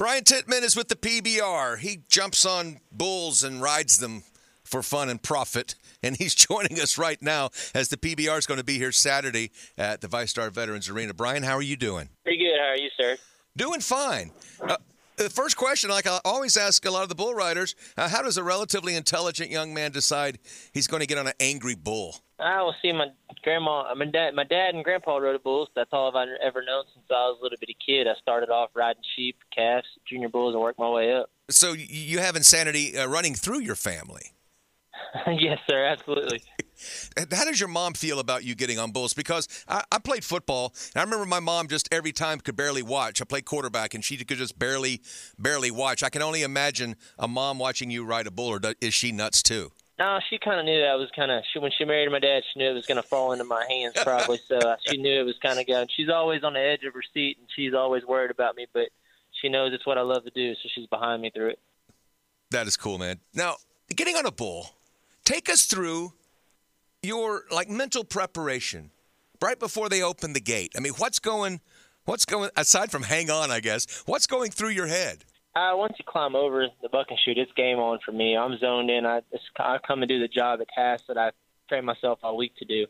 Bryan Titman is with the PBR. He jumps on bulls and rides them for fun and profit. And he's joining us right now as the PBR is going to be here Saturday at the VyStar Veterans Arena. Bryan, how are you doing? Pretty good. How are you, sir? Doing fine. Uh, the first question, like I always ask a lot of the bull riders, uh, how does a relatively intelligent young man decide he's going to get on an angry bull? I will see my grandma, my dad, my dad and grandpa rode bulls. That's all I've ever known since I was a little bitty kid. I started off riding sheep, calves, junior bulls, and worked my way up. So you have insanity uh, running through your family. yes, sir, absolutely. How does your mom feel about you getting on bulls? Because I, I, played football, and I remember my mom just every time could barely watch. I played quarterback, and she could just barely, barely watch. I can only imagine a mom watching you ride a bull, or is she nuts too? No, she kind of knew that I was kind of. She, when she married my dad, she knew it was going to fall into my hands, probably. so uh, she knew it was kind of going. She's always on the edge of her seat, and she's always worried about me. But she knows it's what I love to do, so she's behind me through it. That is cool, man. Now, getting on a bull, take us through your like mental preparation right before they open the gate. I mean, what's going, what's going aside from hang on, I guess. What's going through your head? Uh, once you climb over the bucking chute, it's game on for me. I'm zoned in. I, I come and do the job, the task that I train myself all week to do.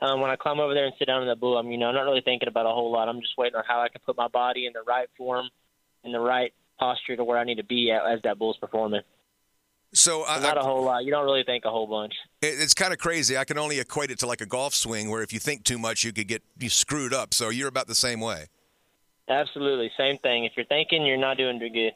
Um, when I climb over there and sit down in the bull, I'm you know I'm not really thinking about a whole lot. I'm just waiting on how I can put my body in the right form, in the right posture to where I need to be at as that bull's performing. So I, not a whole lot. You don't really think a whole bunch. It's kind of crazy. I can only equate it to like a golf swing, where if you think too much, you could get you screwed up. So you're about the same way. Absolutely, same thing. If you're thinking, you're not doing too good.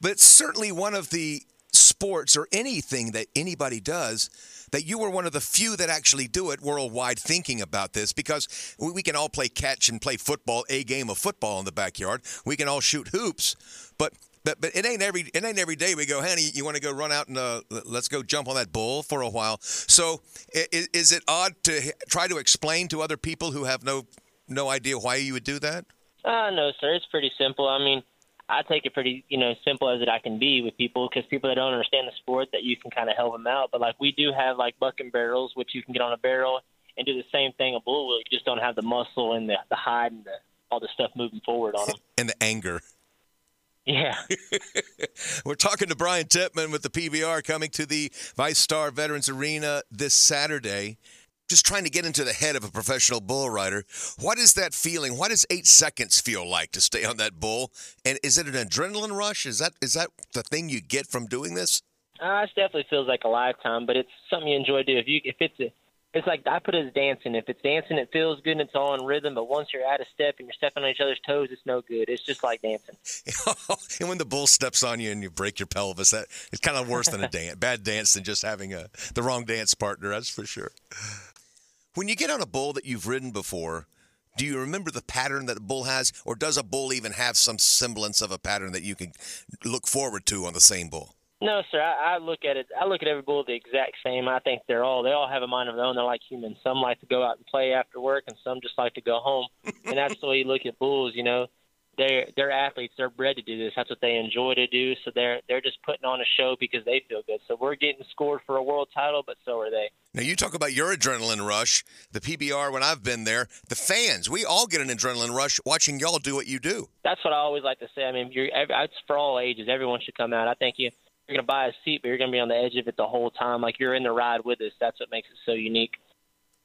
But certainly one of the sports or anything that anybody does that you were one of the few that actually do it worldwide thinking about this because we can all play catch and play football, a game of football in the backyard. We can all shoot hoops, but but but it ain't every it ain't every day we go, honey, you want to go run out and uh, let's go jump on that bull for a while. So is, is it odd to try to explain to other people who have no no idea why you would do that? Uh, no, sir. It's pretty simple. I mean, I take it pretty, you know, simple as it I can be with people because people that don't understand the sport that you can kind of help them out. But like we do have like bucking barrels, which you can get on a barrel and do the same thing a bull will. You just don't have the muscle and the the hide and the all the stuff moving forward on them and the anger. Yeah. We're talking to Bryan Titman with the PBR coming to the VyStar Veterans Arena this Saturday just trying to get into the head of a professional bull rider. What is that feeling? What does eight seconds feel like to stay on that bull? And is it an adrenaline rush? Is that is that the thing you get from doing this? Uh, it definitely feels like a lifetime, but it's something you enjoy doing. If you if it's a, it's like I put it as dancing. If it's dancing, it feels good and it's all in rhythm. But once you're out of step and you're stepping on each other's toes, it's no good. It's just like dancing. and when the bull steps on you and you break your pelvis, that it's kind of worse than a dance. Bad dance than just having a the wrong dance partner. That's for sure. When you get on a bull that you've ridden before, do you remember the pattern that a bull has, or does a bull even have some semblance of a pattern that you can look forward to on the same bull? No, sir. I, I look at it. I look at every bull the exact same. I think they're all they all have a mind of their own. They're like humans. Some like to go out and play after work, and some just like to go home. and that's the way you look at bulls. You know, they're they're athletes. They're bred to do this. That's what they enjoy to do. So they're they're just putting on a show because they feel good. So we're getting scored for a world title, but so are they. Now you talk about your adrenaline rush, the PBR. When I've been there, the fans, we all get an adrenaline rush watching y'all do what you do. That's what I always like to say. I mean, you're it's for all ages. Everyone should come out. I think you you're gonna buy a seat, but you're gonna be on the edge of it the whole time. Like you're in the ride with us. That's what makes it so unique.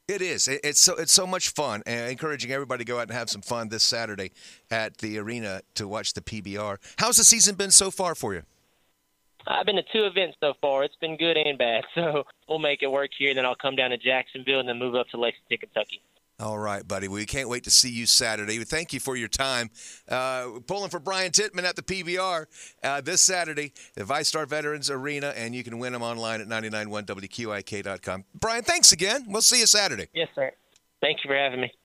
It is. It's so it's so much fun, and encouraging everybody to go out and have some fun this Saturday at the arena to watch the PBR. How's the season been so far for you? I've been to two events so far. It's been good and bad. So we'll make it work here. And then I'll come down to Jacksonville and then move up to Lexington, Kentucky. All right, buddy. We can't wait to see you Saturday. Thank you for your time. Uh, pulling for Bryan Titman at the PBR uh, this Saturday, the VyStar Veterans Arena, and you can win them online at 991WQIK.com. Bryan, thanks again. We'll see you Saturday. Yes, sir. Thank you for having me.